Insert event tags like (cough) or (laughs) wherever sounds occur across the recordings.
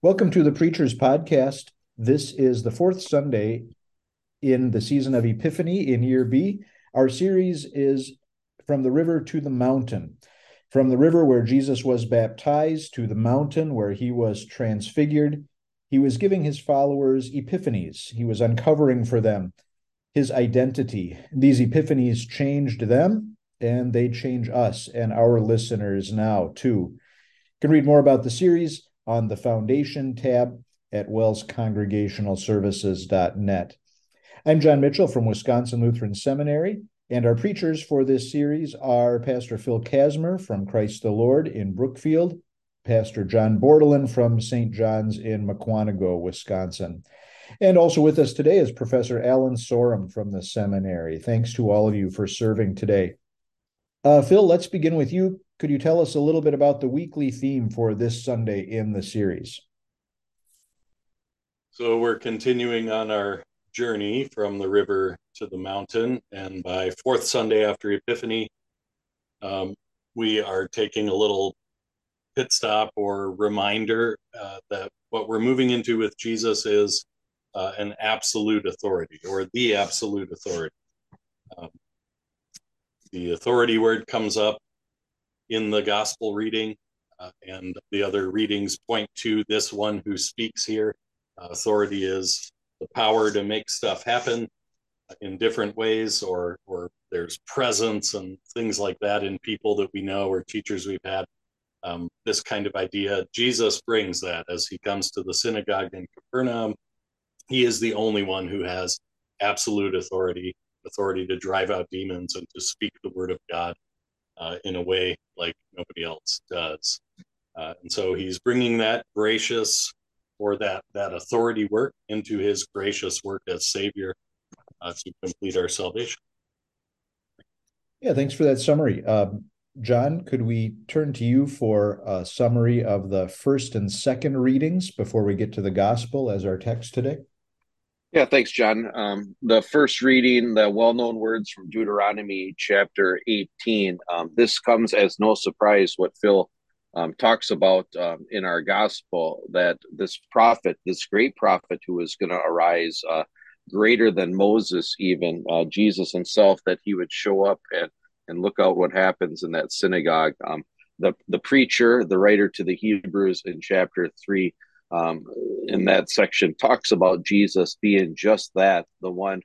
Welcome to the Preacher's Podcast. This is the fourth Sunday in the season of Epiphany in year B. Our series is From the River to the Mountain. From the river where Jesus was baptized to the mountain where he was transfigured, he was giving his followers epiphanies. He was uncovering for them his identity. These epiphanies changed them, and they change us and our listeners now, too. You can read more about the series on the Foundation tab at welscongregationalservices.net. I'm John Micheel from Wisconsin Lutheran Seminary, and our preachers for this series are Pastor Phil Kasmer from Christ the Lord in Brookfield, Pastor John Bordelin from St. John's in Mukwonago, Wisconsin. And also with us today is Professor Alan Sorum from the seminary. Thanks to all of you for serving today. Uh, Phil, let's begin with you. Could you tell us a little bit about the weekly theme for this Sunday in the series? So, we're continuing on our journey from the river to the mountain. And by fourth Sunday after Epiphany, um, we are taking a little pit stop or reminder uh, that what we're moving into with Jesus is uh, an absolute authority or the absolute authority. Um, the authority word comes up in the gospel reading, uh, and the other readings point to this one who speaks here. Uh, authority is the power to make stuff happen in different ways, or or there's presence and things like that in people that we know or teachers we've had. Um, this kind of idea, Jesus brings that as he comes to the synagogue in Capernaum. He is the only one who has absolute authority, authority to drive out demons and to speak the word of God uh, in a way like nobody else does. Uh, and so he's bringing that gracious or that that authority work into his gracious work as Savior uh, to complete our salvation. Yeah, thanks for that summary. Um, John, could we turn to you for a summary of the first and second readings before we get to the gospel as our text today? Yeah, thanks, John. Um, the first reading, the well known words from Deuteronomy chapter 18. Um, this comes as no surprise what Phil um, talks about um, in our gospel that this prophet, this great prophet who is going to arise, uh, greater than Moses, even uh, Jesus himself, that he would show up and, and look out what happens in that synagogue. Um, the, the preacher, the writer to the Hebrews in chapter 3, um, in that section talks about Jesus being just that, the one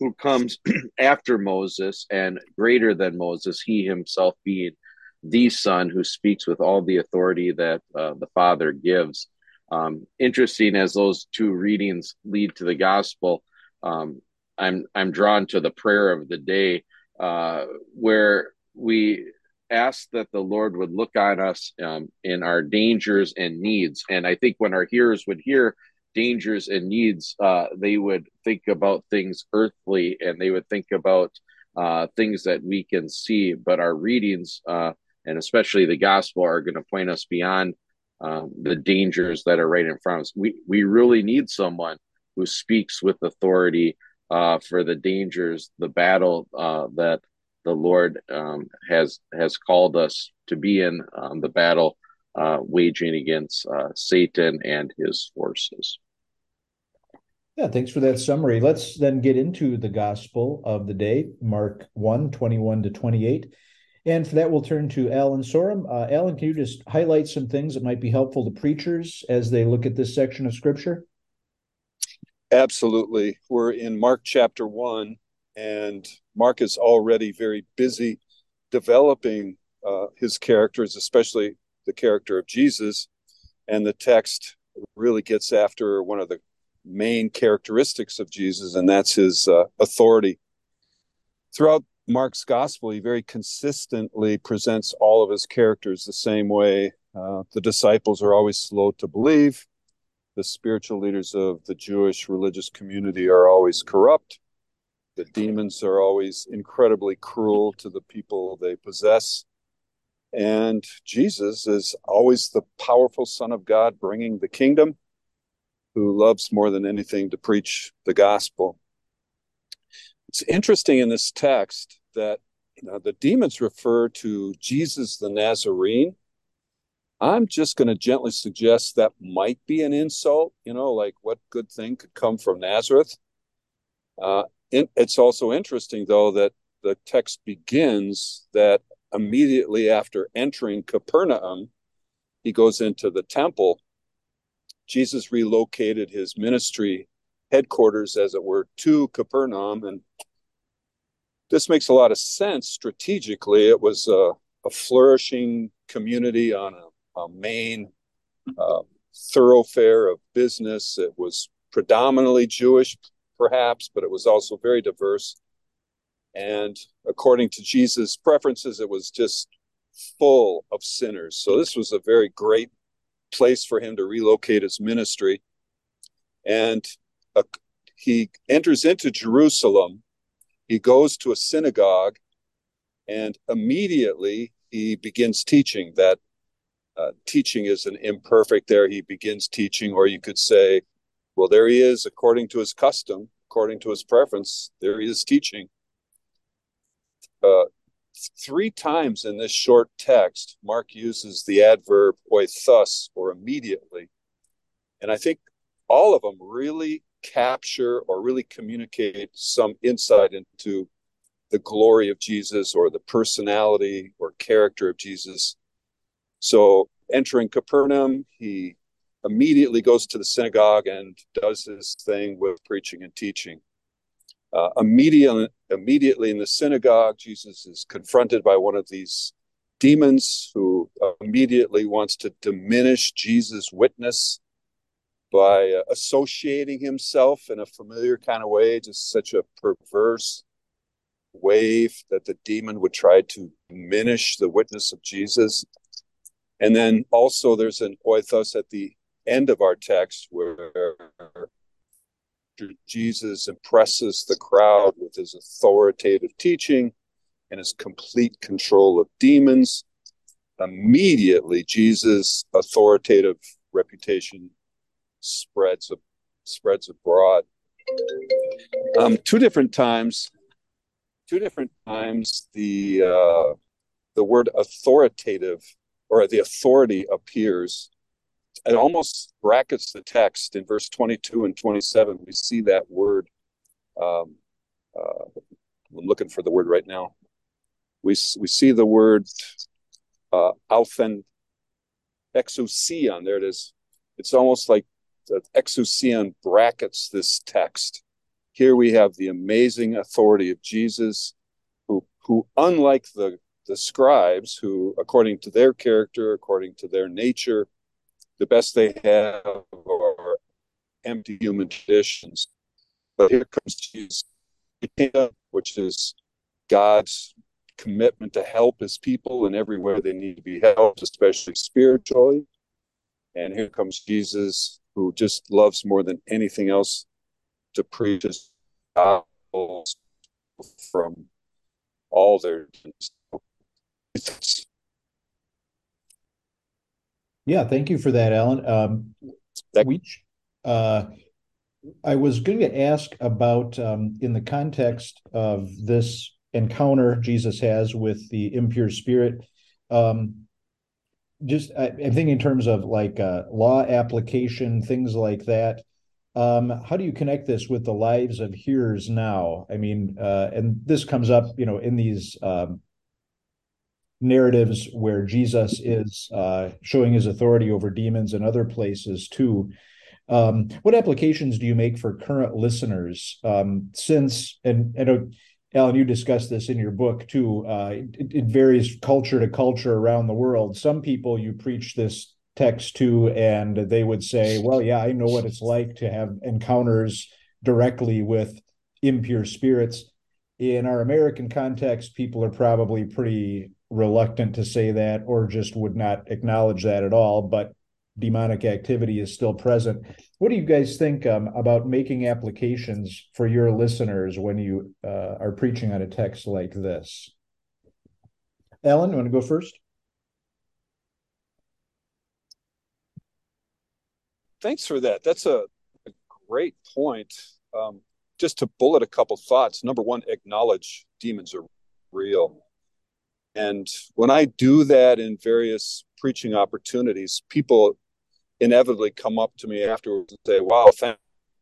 who comes (clears throat) after Moses and greater than Moses, he himself being the Son who speaks with all the authority that uh, the Father gives. Um, interesting as those two readings lead to the gospel, um, I'm I'm drawn to the prayer of the day uh, where we ask that the Lord would look on us um, in our dangers and needs. And I think when our hearers would hear dangers and needs, uh, they would think about things earthly and they would think about uh, things that we can see. But our readings, uh, and especially the gospel, are going to point us beyond um, the dangers that are right in front of us. We, we really need someone who speaks with authority uh, for the dangers, the battle uh, that the Lord um, has has called us to be in um, the battle, uh, waging against uh, Satan and his forces. Yeah, thanks for that summary. Let's then get into the gospel of the day, Mark 1 21 to 28. And for that, we'll turn to Alan Sorum. Uh, Alan, can you just highlight some things that might be helpful to preachers as they look at this section of scripture? Absolutely. We're in Mark chapter 1, and Mark is already very busy developing uh, his characters, especially the character of Jesus. And the text really gets after one of the main characteristics of Jesus, and that's his uh, authority. Throughout Mark's gospel, he very consistently presents all of his characters the same way. Uh, the disciples are always slow to believe. The spiritual leaders of the Jewish religious community are always corrupt. The demons are always incredibly cruel to the people they possess. And Jesus is always the powerful Son of God bringing the kingdom, who loves more than anything to preach the gospel. It's interesting in this text that you know, the demons refer to Jesus the Nazarene, I'm just going to gently suggest that might be an insult, you know, like what good thing could come from Nazareth? Uh, it, it's also interesting, though, that the text begins that immediately after entering Capernaum, he goes into the temple. Jesus relocated his ministry headquarters, as it were, to Capernaum. And this makes a lot of sense strategically. It was a, a flourishing community on a, a main uh, thoroughfare of business. It was predominantly Jewish, perhaps, but it was also very diverse. And according to Jesus' preferences, it was just full of sinners. So this was a very great place for him to relocate his ministry. And uh, he enters into Jerusalem. He goes to a synagogue, and immediately he begins teaching. That uh, teaching is an imperfect there. He begins teaching, or you could say, well, there he is, according to his custom, according to his preference, there he is teaching. Uh, three times in this short text, Mark uses the adverb thus or immediately. And I think all of them really capture or really communicate some insight into the glory of Jesus or the personality or character of Jesus. So, entering Capernaum, he immediately goes to the synagogue and does his thing with preaching and teaching. Uh, immediately, immediately in the synagogue, Jesus is confronted by one of these demons who immediately wants to diminish Jesus' witness by uh, associating himself in a familiar kind of way, just such a perverse way that the demon would try to diminish the witness of Jesus. And then also there's an euthus at the end of our text where Jesus impresses the crowd with his authoritative teaching and his complete control of demons. Immediately, Jesus' authoritative reputation spreads spreads abroad. Um, two different times, two different times, the uh, the word authoritative or the authority appears it almost brackets the text in verse 22 and 27 we see that word um, uh, i'm looking for the word right now. We, we see the word uh, alphen exousion. There it is. It's almost like the exousion brackets this text. Here we have the amazing authority of jesus who who unlike the the scribes who according to their character according to their nature the best they have are empty human traditions. But here comes Jesus, which is God's commitment to help his people in every way they need to be helped, especially spiritually. And here comes Jesus, who just loves more than anything else to preach his gospel from all their Yeah, thank you for that, Alan. Um, we, uh, I was going to ask about um, in the context of this encounter Jesus has with the impure spirit. Um, just I, am thinking in terms of like uh, law application, things like that. Um, how do you connect this with the lives of hearers now? I mean, uh, and this comes up, you know, in these um, narratives where Jesus is uh, showing his authority over demons and other places too. Um, what applications do you make for current listeners? Um, since, and I know, Alan, you discussed this in your book too. Uh, it, it, varies culture to culture around the world. Some people you preach this text to, and they would say, "Well, yeah, I know what it's like to have encounters directly with impure spirits." In our American context, people are probably pretty reluctant to say that or just would not acknowledge that at all, but demonic activity is still present. What do you guys think um, about making applications for your listeners when you uh, are preaching on a text like this? Alan, you want to go first? Thanks for that. That's a, a great point. Um, just to bullet a couple thoughts. Number one, acknowledge demons are real and when I do that in various preaching opportunities, people inevitably come up to me afterwards and say, "Wow, thanks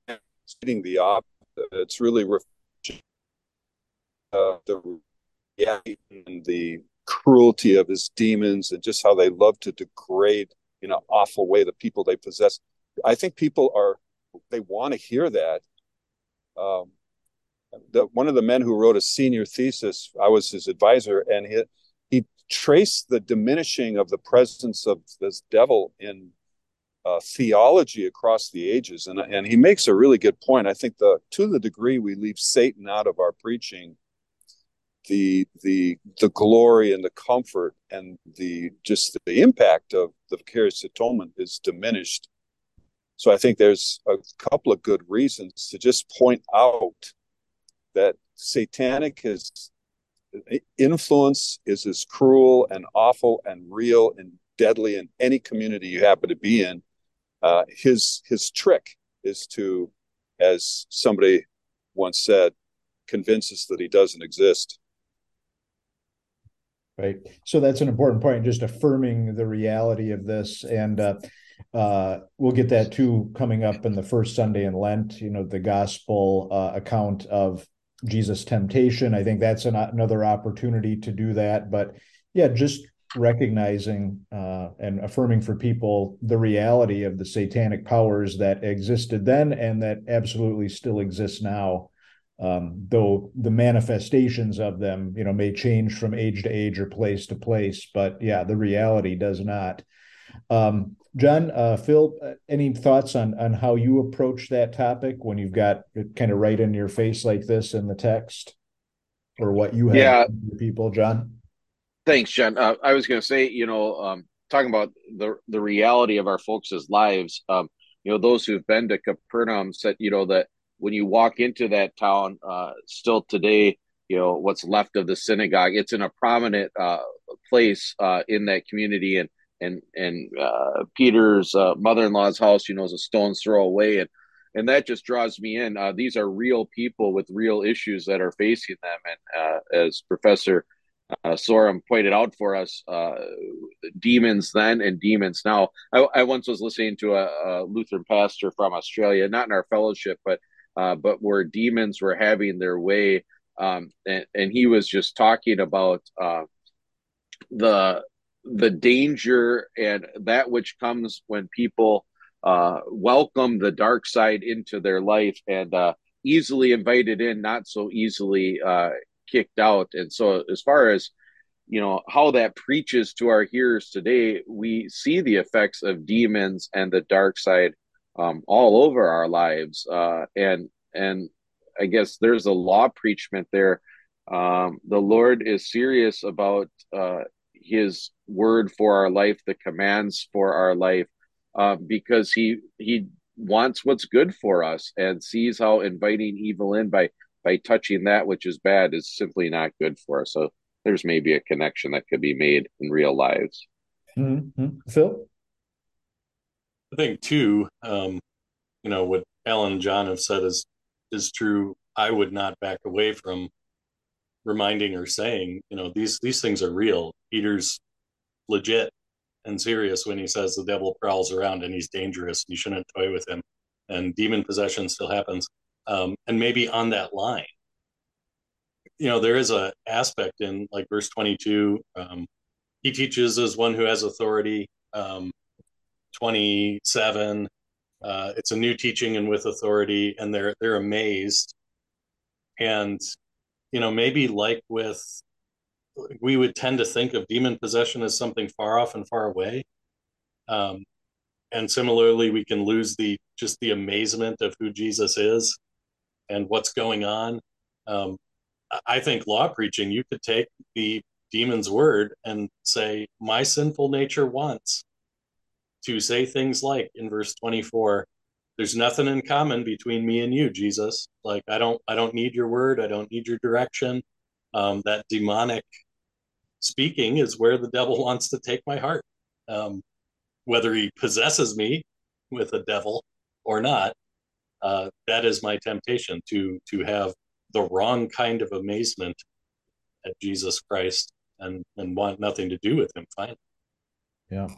for the op. It's really uh, the yeah, and the cruelty of his demons and just how they love to degrade in an awful way the people they possess. I think people are they want to hear that. Um, the, one of the men who wrote a senior thesis, I was his advisor, and he he traced the diminishing of the presence of this devil in uh, theology across the ages, and and he makes a really good point. I think the to the degree we leave Satan out of our preaching, the the the glory and the comfort and the just the impact of the vicarious atonement is diminished. So I think there's a couple of good reasons to just point out that satanic is influence is as cruel and awful and real and deadly in any community you happen to be in. Uh, his his trick is to, as somebody once said, convince us that he doesn't exist. Right. So that's an important point just affirming the reality of this. And uh, uh, we'll get that too coming up in the first sunday in lent you know the gospel uh, account of jesus temptation i think that's an, another opportunity to do that but yeah just recognizing uh, and affirming for people the reality of the satanic powers that existed then and that absolutely still exist now um, though the manifestations of them, you know, may change from age to age or place to place. But yeah, the reality does not. Um, John, uh, Phil, uh, any thoughts on on how you approach that topic when you've got it kind of right in your face like this in the text, or what you have yeah. people, John? Thanks, John. Uh, I was going to say, you know, um, talking about the the reality of our folks' lives. Um, you know, those who've been to Capernaum said, you know, that when you walk into that town, uh, still today, you know what's left of the synagogue. It's in a prominent uh, place uh, in that community, and and and uh, Peter's uh, mother-in-law's house, you know, is a stone's throw away, and and that just draws me in. Uh, these are real people with real issues that are facing them, and as Professor uh, Sorum pointed out for us, uh, demons then and demons now. I, I once was listening to a, a, Lutheran pastor from Australia, not in our fellowship, but uh, but where demons were having their way. Um, and, and, he was just talking about uh, the the danger and that which comes when people uh, welcome the dark side into their life and uh, easily invited in, not so easily uh, kicked out. And so, as far as you know how that preaches to our hearers today, we see the effects of demons and the dark side um, all over our lives. Uh, and and I guess there's a law preachment there. Um, the Lord is serious about uh, His word for our life, the commands for our life, uh, because He He wants what's good for us and sees how inviting evil in by by touching that which is bad is simply not good for us. So there's maybe a connection that could be made in real lives. Mm-hmm. Phil, I think too, um, you know, what Alan and John have said is is true. I would not back away from reminding or saying, you know, these these things are real. Peter's legit and serious when he says the devil prowls around and he's dangerous you shouldn't toy with him. And demon possession still happens. Um, and maybe on that line, you know, there is a aspect in like verse 22. Um, he teaches as one who has authority. Um, 27 uh, it's a new teaching and with authority and they're they're amazed and you know maybe like with we would tend to think of demon possession as something far off and far away. Um, and similarly we can lose the just the amazement of who jesus is and what's going on. Um, i think law preaching you could take the demon's word and say my sinful nature wants to say things like in verse 24 there's nothing in common between me and you jesus. Like i don't i don't need your word. I don't need your direction. Um, that demonic speaking is where the devil (laughs) wants to take my heart. Um, whether he possesses me with a devil or not uh, that is my temptation to to have the wrong kind of amazement at jesus christ and and want nothing to do with him finally yeah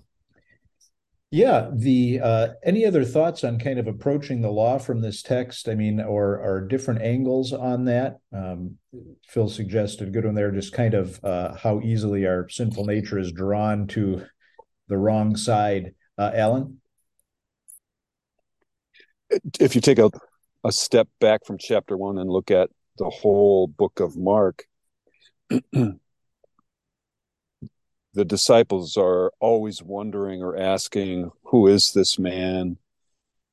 yeah the uh any other thoughts on kind of approaching the law from this text? I mean or or different angles on that? Um phil suggested good one there just kind of uh how easily our sinful nature is drawn to the wrong side. Uh alan? If you take a, a step back from chapter one and look at the whole book of mark the disciples are always wondering or asking, "Who is this man?"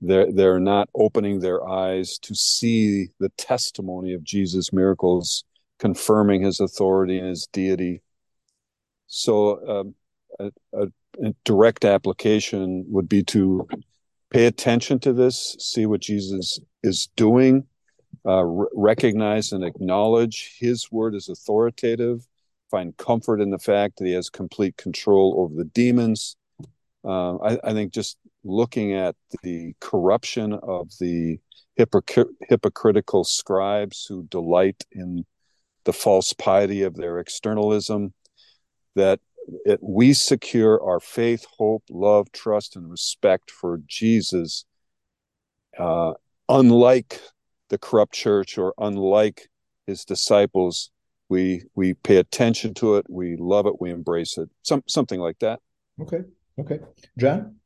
They're they're not opening their eyes to see the testimony of Jesus' miracles, confirming his authority and his deity. So, um, a, a, a direct application would be to pay attention to this, see what Jesus is doing, uh, recognize and acknowledge His word is authoritative find comfort in the fact that he has complete control over the demons. Uh, I, I, think just looking at the corruption of the hypocr- hypocritical scribes who delight in the false piety of their externalism, that it, we secure our faith, hope, love, trust, and respect for Jesus, uh, unlike the corrupt church or unlike his disciples we we pay attention to it. We love it. We embrace it. Some something like that. Okay. Okay. John?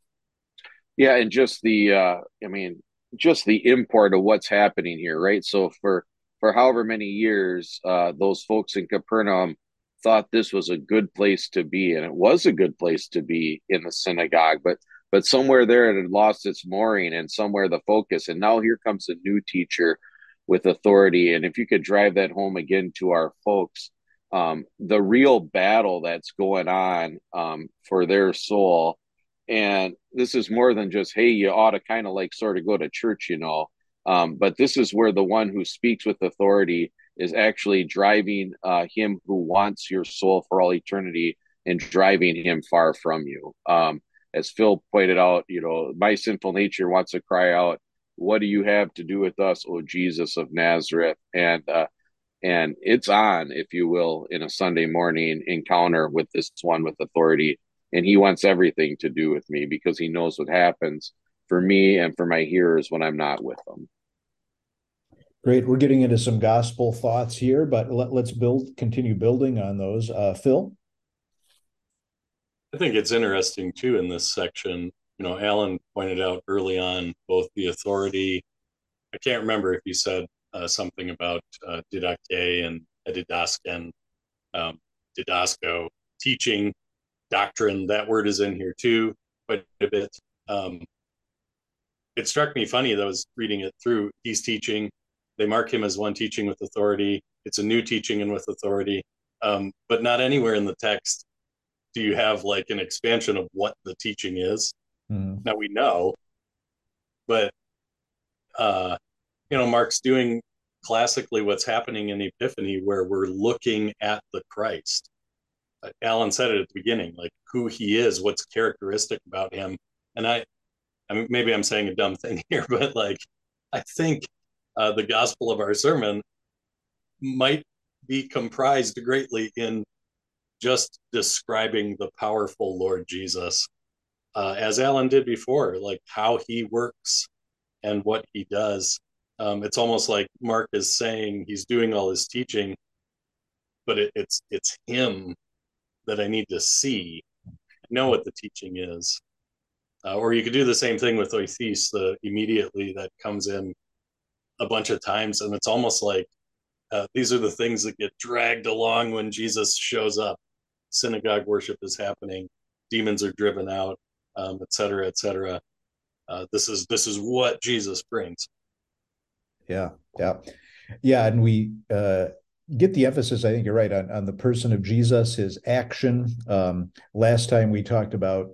Yeah and just the uh i mean just the import of what's happening here right? So for for however many years uh those folks in capernaum thought this was a good place to be and it was a good place to be in the synagogue but but somewhere there it had lost its mooring and somewhere the focus and now here comes a new teacher with authority. And if you could drive that home again to our folks, um, the real battle that's going on um, for their soul. And this is more than just, hey, you ought to kind of like sort of go to church, you know. Um, but this is where the one who speaks with authority is actually driving uh, him who wants your soul for all eternity and driving him far from you. Um, as Phil pointed out, you know, my sinful nature wants to cry out, what do you have to do with us, O Jesus of Nazareth? And uh, and it's on, if you will, in a Sunday morning encounter with this one with authority. And he wants everything to do with me because he knows what happens for me and for my hearers when I'm not with them. Great. We're getting into some gospel thoughts here, but let, us build, continue building on those. Uh, Phil? I think it's interesting too in this section you know, Alan pointed out early on both the authority. I can't remember if he said uh, something about uh, Didache and Didasken, um, Didasco, teaching, doctrine. That word is in here too, quite a bit. Um, it struck me funny that I was reading it through. He's teaching. They mark him as one teaching with authority. It's a new teaching and with authority, um, but not anywhere in the text do you have like an expansion of what the teaching is. Mm-hmm. Now we know, but uh, you know, Mark's doing classically what's happening in Epiphany, where we're looking at the Christ. Uh, Alan said it at the beginning, like who he is, what's characteristic about him, and I, I mean, maybe I'm saying a dumb thing (laughs) here, but like, I think uh, the gospel of our sermon might be comprised greatly in just describing the powerful Lord Jesus uh, as Alan did before, like how he works and what he does. Um, it's almost like Mark is saying he's doing all his teaching, but it, it's it's him that I need to see, know what the teaching is. Uh, or you could do the same thing with euthus, the immediately that comes in a bunch of times, and it's almost like uh, these are the things that get dragged along when Jesus shows up. Synagogue worship is happening, demons are driven out, um, et cetera, et cetera. Uh, this is this is what Jesus brings. Yeah, yeah, yeah, and we uh, get the emphasis. I think you're right on on the person of Jesus, his action. Um, last time we talked about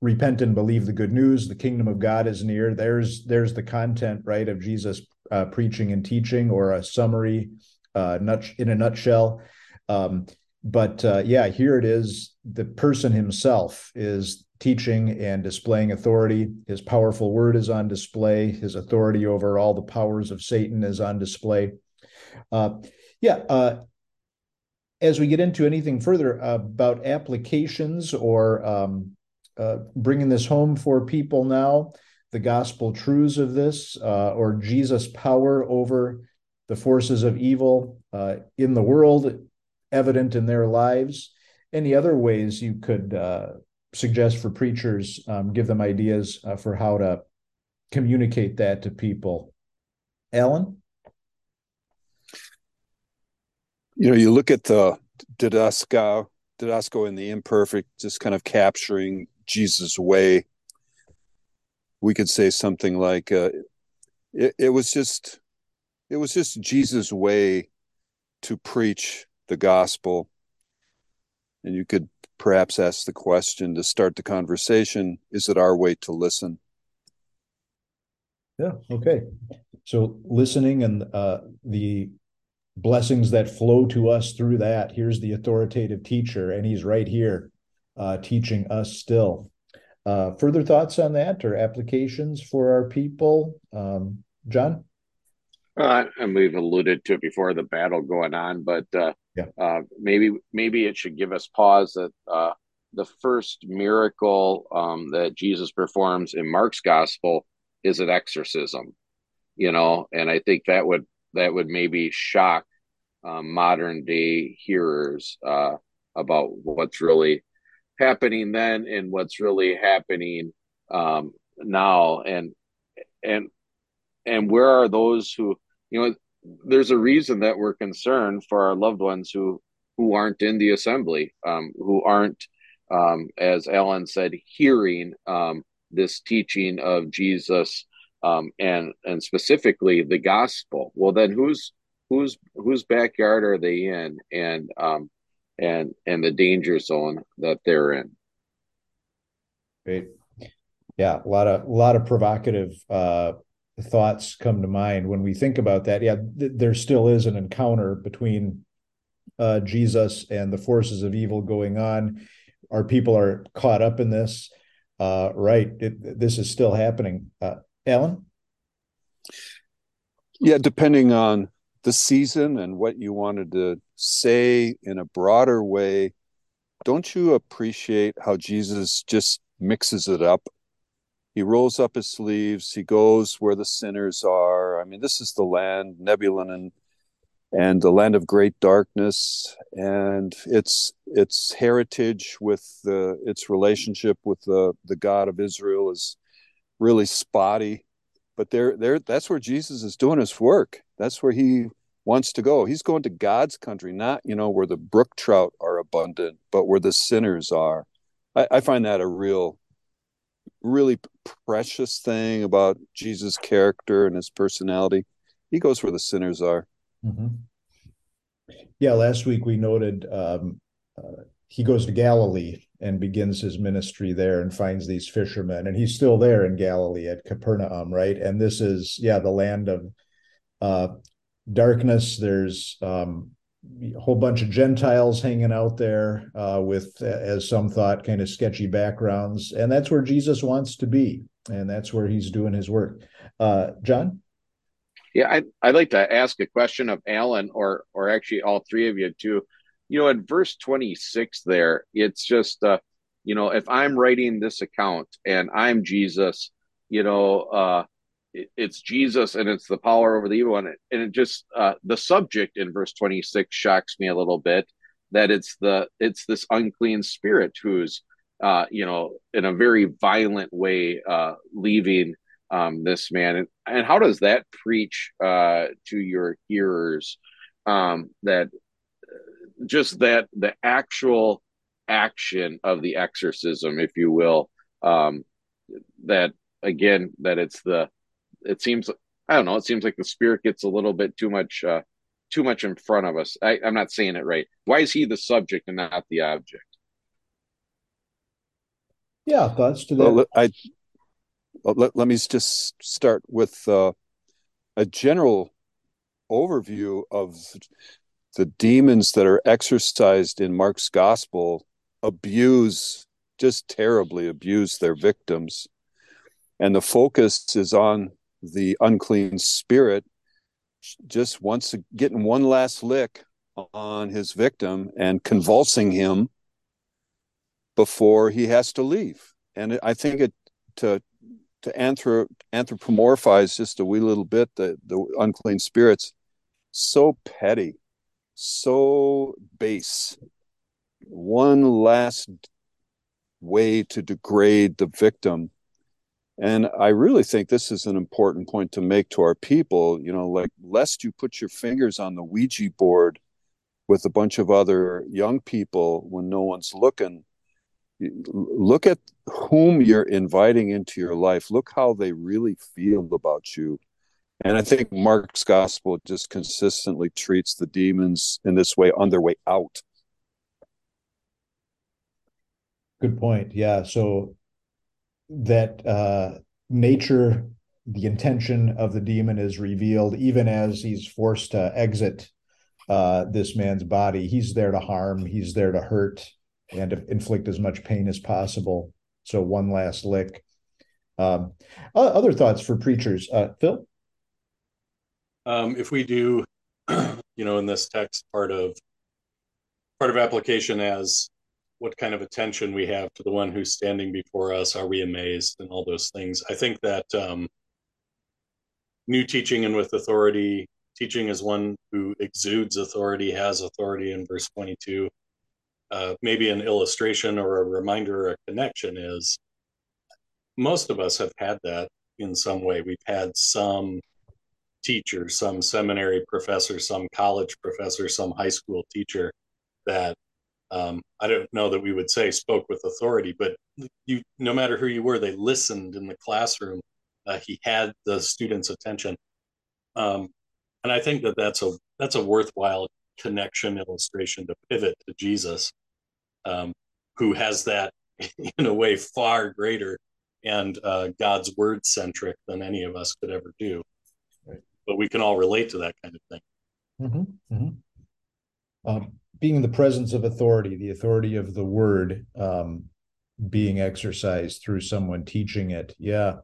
repent and believe the good news. The kingdom of God is near. There's there's the content right of Jesus uh, preaching and teaching, or a summary, uh, nut in a nutshell. Um, but uh, yeah, here it is. The person himself is teaching and displaying authority. His powerful word is on display. His authority over all the powers of Satan is on display. Uh, yeah. Uh, as we get into anything further about applications or um, uh, bringing this home for people now, the gospel truths of this, uh, or Jesus' power over the forces of evil uh, in the world, evident in their lives. Any other ways you could uh, suggest for preachers, um, give them ideas uh, for how to communicate that to people? Alan? You know, you look at the Didasco, Didasco in the imperfect, just kind of capturing Jesus' way. We could say something like, uh, it, it was just, it was just Jesus' way to preach the gospel. And you could perhaps ask the question to start the conversation is it our way to listen? Yeah, okay. So listening and uh, the blessings that flow to us through that. Here's the authoritative teacher, and he's right here uh, teaching us still. Uh, further thoughts on that or applications for our people? Um, John? Uh, and we've alluded to it before the battle going on, but uh, yeah. uh, maybe maybe it should give us pause that uh, the first miracle um, that Jesus performs in Mark's gospel is an exorcism, you know, and I think that would that would maybe shock um, modern day hearers uh, about what's really happening then and what's really happening um, now, and and and where are those who you know there's a reason that we're concerned for our loved ones who who aren't in the assembly um, who aren't um, as alan said hearing um, this teaching of jesus um, and and specifically the gospel. Well then who's whose whose backyard are they in and um and and the danger zone that they're in? Great. Yeah a lot of a lot of provocative uh thoughts come to mind when we think about that. Yeah, th- there still is an encounter between uh, Jesus and the forces of evil going on. Our people are caught up in this. Uh, right, it, this is still happening. Uh, Alan? Yeah, depending on the season and what you wanted to say in a broader way, don't you appreciate how Jesus just mixes it up he rolls up his sleeves he goes where the sinners are. I mean this is the land Zebulun and and the land of great darkness and its its heritage with the its relationship with the the god of israel is really spotty but there there that's where jesus is doing his work. That's where he wants to go. He's going to god's country not you know where the brook trout are abundant but where the sinners are. I, I find that a real really precious thing about Jesus' character and his personality. He goes where the sinners are. Mm-hmm. Yeah, last week we noted um, uh, he goes to Galilee and begins his ministry there and finds these fishermen, and he's still there in Galilee at Capernaum, right? And this is, yeah, the land of uh, darkness. There's um, a whole bunch of Gentiles hanging out there uh, with, as some thought, kind of sketchy backgrounds, and that's where Jesus wants to be, and that's where he's doing his work. Uh, John. Yeah, I, I'd like to ask a question of Alan, or or actually all three of you too. You know, in verse twenty six, there, it's just, uh, you know, if I'm writing this account and I'm Jesus, you know, uh, it's Jesus and it's the power over the evil one. And it just uh, the subject in verse 26 shocks me a little bit that it's the it's this unclean spirit who's uh, you know in a very violent way uh, leaving um, this man. And, and how does that preach uh, to your hearers um, that just that the actual action of the exorcism, if you will, um, that again that it's the it seems I don't know. It seems like the spirit gets a little bit too much uh, too much in front of us. I, I'm not saying it right. Why is he the subject and not the object? Yeah, thoughts to that. Well, I well, let, let me just start with uh, a general overview of the demons that are exercised in Mark's gospel abuse just terribly abuse their victims and the focus is on the unclean spirit just once getting one last lick on his victim and convulsing him before he has to leave. And I think it to to anthrop, anthropomorphize just a wee little bit the the unclean spirits, so petty, so base. One last way to degrade the victim. And I really think this is an important point to make to our people, you know, like lest you put your fingers on the Ouija board with a bunch of other young people when no one's looking. Look at whom you're inviting into your life. Look how they really feel about you. And i think mark's gospel just consistently treats the demons in this way on their way out. Good point. Yeah so that uh nature the intention of the demon is revealed even as he's forced to exit uh, this man's body. He's there to harm, he's there to hurt and to inflict as much pain as possible. So, one last lick. Um, other thoughts for preachers, uh, Phil? Um, if we do, (clears throat) you know, in this text, part of part of application as what kind of attention we have to the one who's standing before us, are we amazed, and all those things. I think that um, new teaching and with authority teaching as one who exudes authority, has authority in verse 22. Uh, maybe an illustration or a reminder or a connection is most of us have had that in some way. We've had some teacher, some seminary professor, some college professor, some high school teacher that um, I don't know that we would say spoke with authority, but you, no matter who you were, they listened in the classroom. Uh, he had the students' attention. Um, and I think that that's a that's a worthwhile connection illustration to pivot to Jesus, um, who has that (laughs) in a way far greater and uh, God's word centric than any of us could ever do. Right. But we can all relate to that kind of thing. Mm-hmm. Mm-hmm. Um, being in the presence of authority, the authority of the word um, being exercised through someone teaching it. Yeah.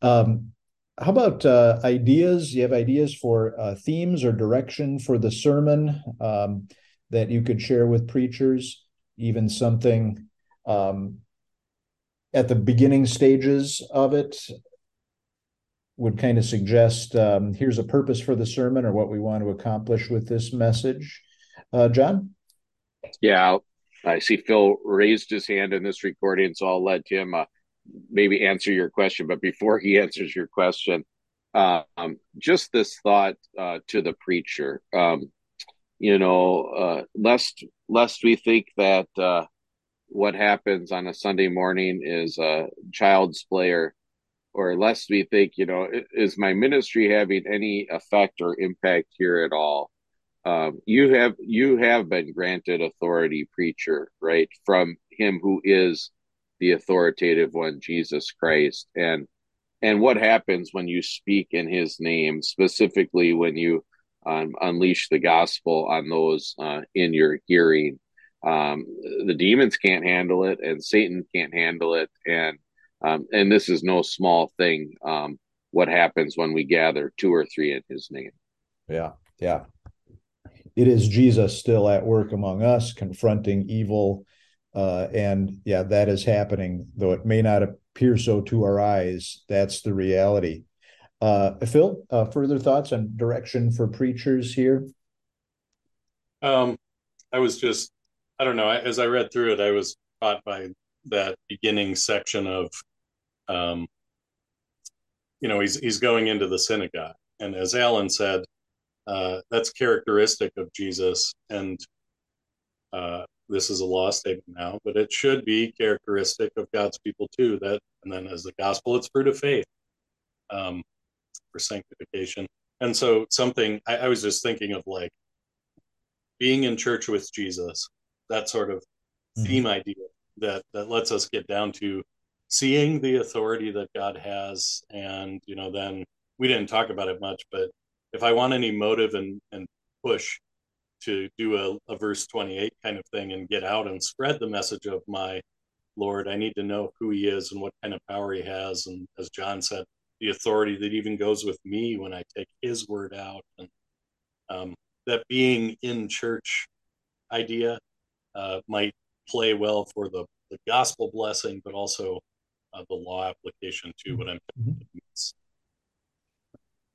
Um, how about uh, ideas? You have ideas for uh, themes or direction for the sermon um, that you could share with preachers, even something um, at the beginning stages of it would kind of suggest um, here's a purpose for the sermon or what we want to accomplish with this message. Uh, John? Yeah, I see Phil raised his hand in this recording, so I'll let him uh, maybe answer your question. But before he answers your question, um, just this thought uh, to the preacher, um, you know, uh, lest lest we think that uh, what happens on a Sunday morning is a child's play, or or lest we think, you know, is my ministry having any effect or impact here at all? Um, you have you have been granted authority, preacher, right, from Him who is the authoritative one, Jesus Christ, and and what happens when you speak in His name, specifically when you um, unleash the gospel on those uh, in your hearing. Um, the demons can't handle it, and Satan can't handle it, and um, and this is no small thing. Um, what happens when we gather two or three in His name? Yeah, yeah. It is Jesus still at work among us, confronting evil uh, and yeah, that is happening, though it may not appear so to our eyes. That's the reality. Uh, Phil, uh, further thoughts on direction for preachers here? Um, I was just, I don't know, as I read through it, I was caught by that beginning section of, um, you know, he's he's going into the synagogue, and as Alan said, uh, that's characteristic of Jesus, and uh, this is a law statement now, but it should be characteristic of God's people too. That and then as the gospel, it's fruit of faith um, for sanctification. And so something I, I was just thinking of like being in church with Jesus, that sort of mm-hmm. theme idea that that lets us get down to seeing the authority that God has, and you know, then we didn't talk about it much, but if I want any motive and and push to do a, a verse 28 kind of thing and get out and spread the message of my Lord. I need to know who he is and what kind of power he has. And as John said, the authority that even goes with me when I take his word out. And um, that being in church idea uh, might play well for the, the gospel blessing, but also uh, the law application to what I'm. Mm-hmm.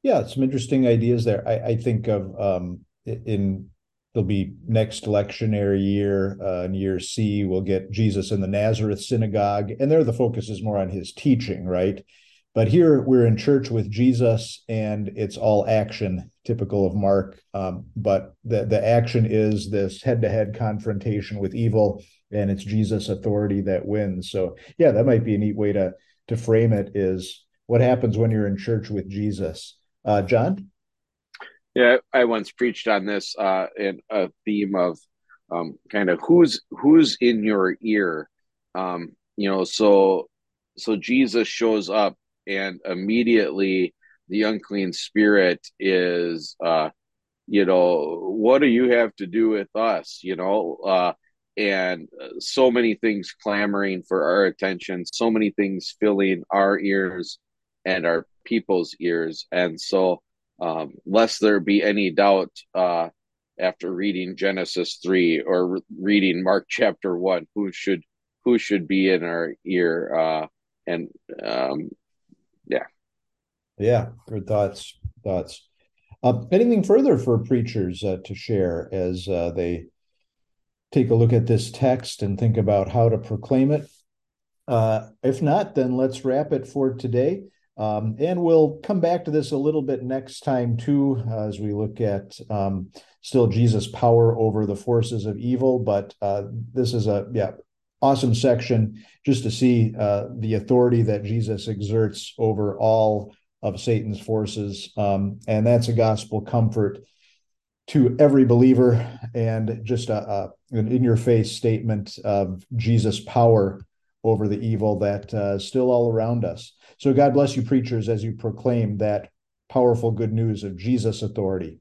Yeah, some interesting ideas there. I, I think of um, in there'll be next lectionary year uh, in year C, we'll get Jesus in the Nazareth synagogue, and there the focus is more on his teaching, right? But here we're in church with Jesus, and it's all action, typical of Mark. Um, but the the action is this head to head confrontation with evil, and it's Jesus' authority that wins. So yeah, that might be a neat way to to frame it. Is what happens when you're in church with Jesus, uh, John? Yeah, I once preached on this uh, in a theme of um, kind of who's who's in your ear. Um, you know, so so Jesus shows up and immediately the unclean spirit is uh you know what do you have to do with us you know uh and so many things clamoring for our attention so many things filling our ears and our people's ears. And so um lest there be any doubt uh after reading genesis 3 or re- reading mark chapter 1 who should who should be in our ear uh and um yeah. Yeah good thoughts thoughts. Uh, anything further for preachers uh, to share as uh, they take a look at this text and think about how to proclaim it? Uh, if not then let's wrap it for today um, and we'll come back to this a little bit next time too as we look at um, still jesus power over the forces of evil but uh, this is a yeah awesome section just to see uh, the authority that Jesus exerts over all of Satan's forces. Um, and that's a gospel comfort to every believer and just a, a an in your face statement of Jesus' power over the evil that uh, is still all around us. So God bless you, preachers, as you proclaim that powerful good news of Jesus' authority.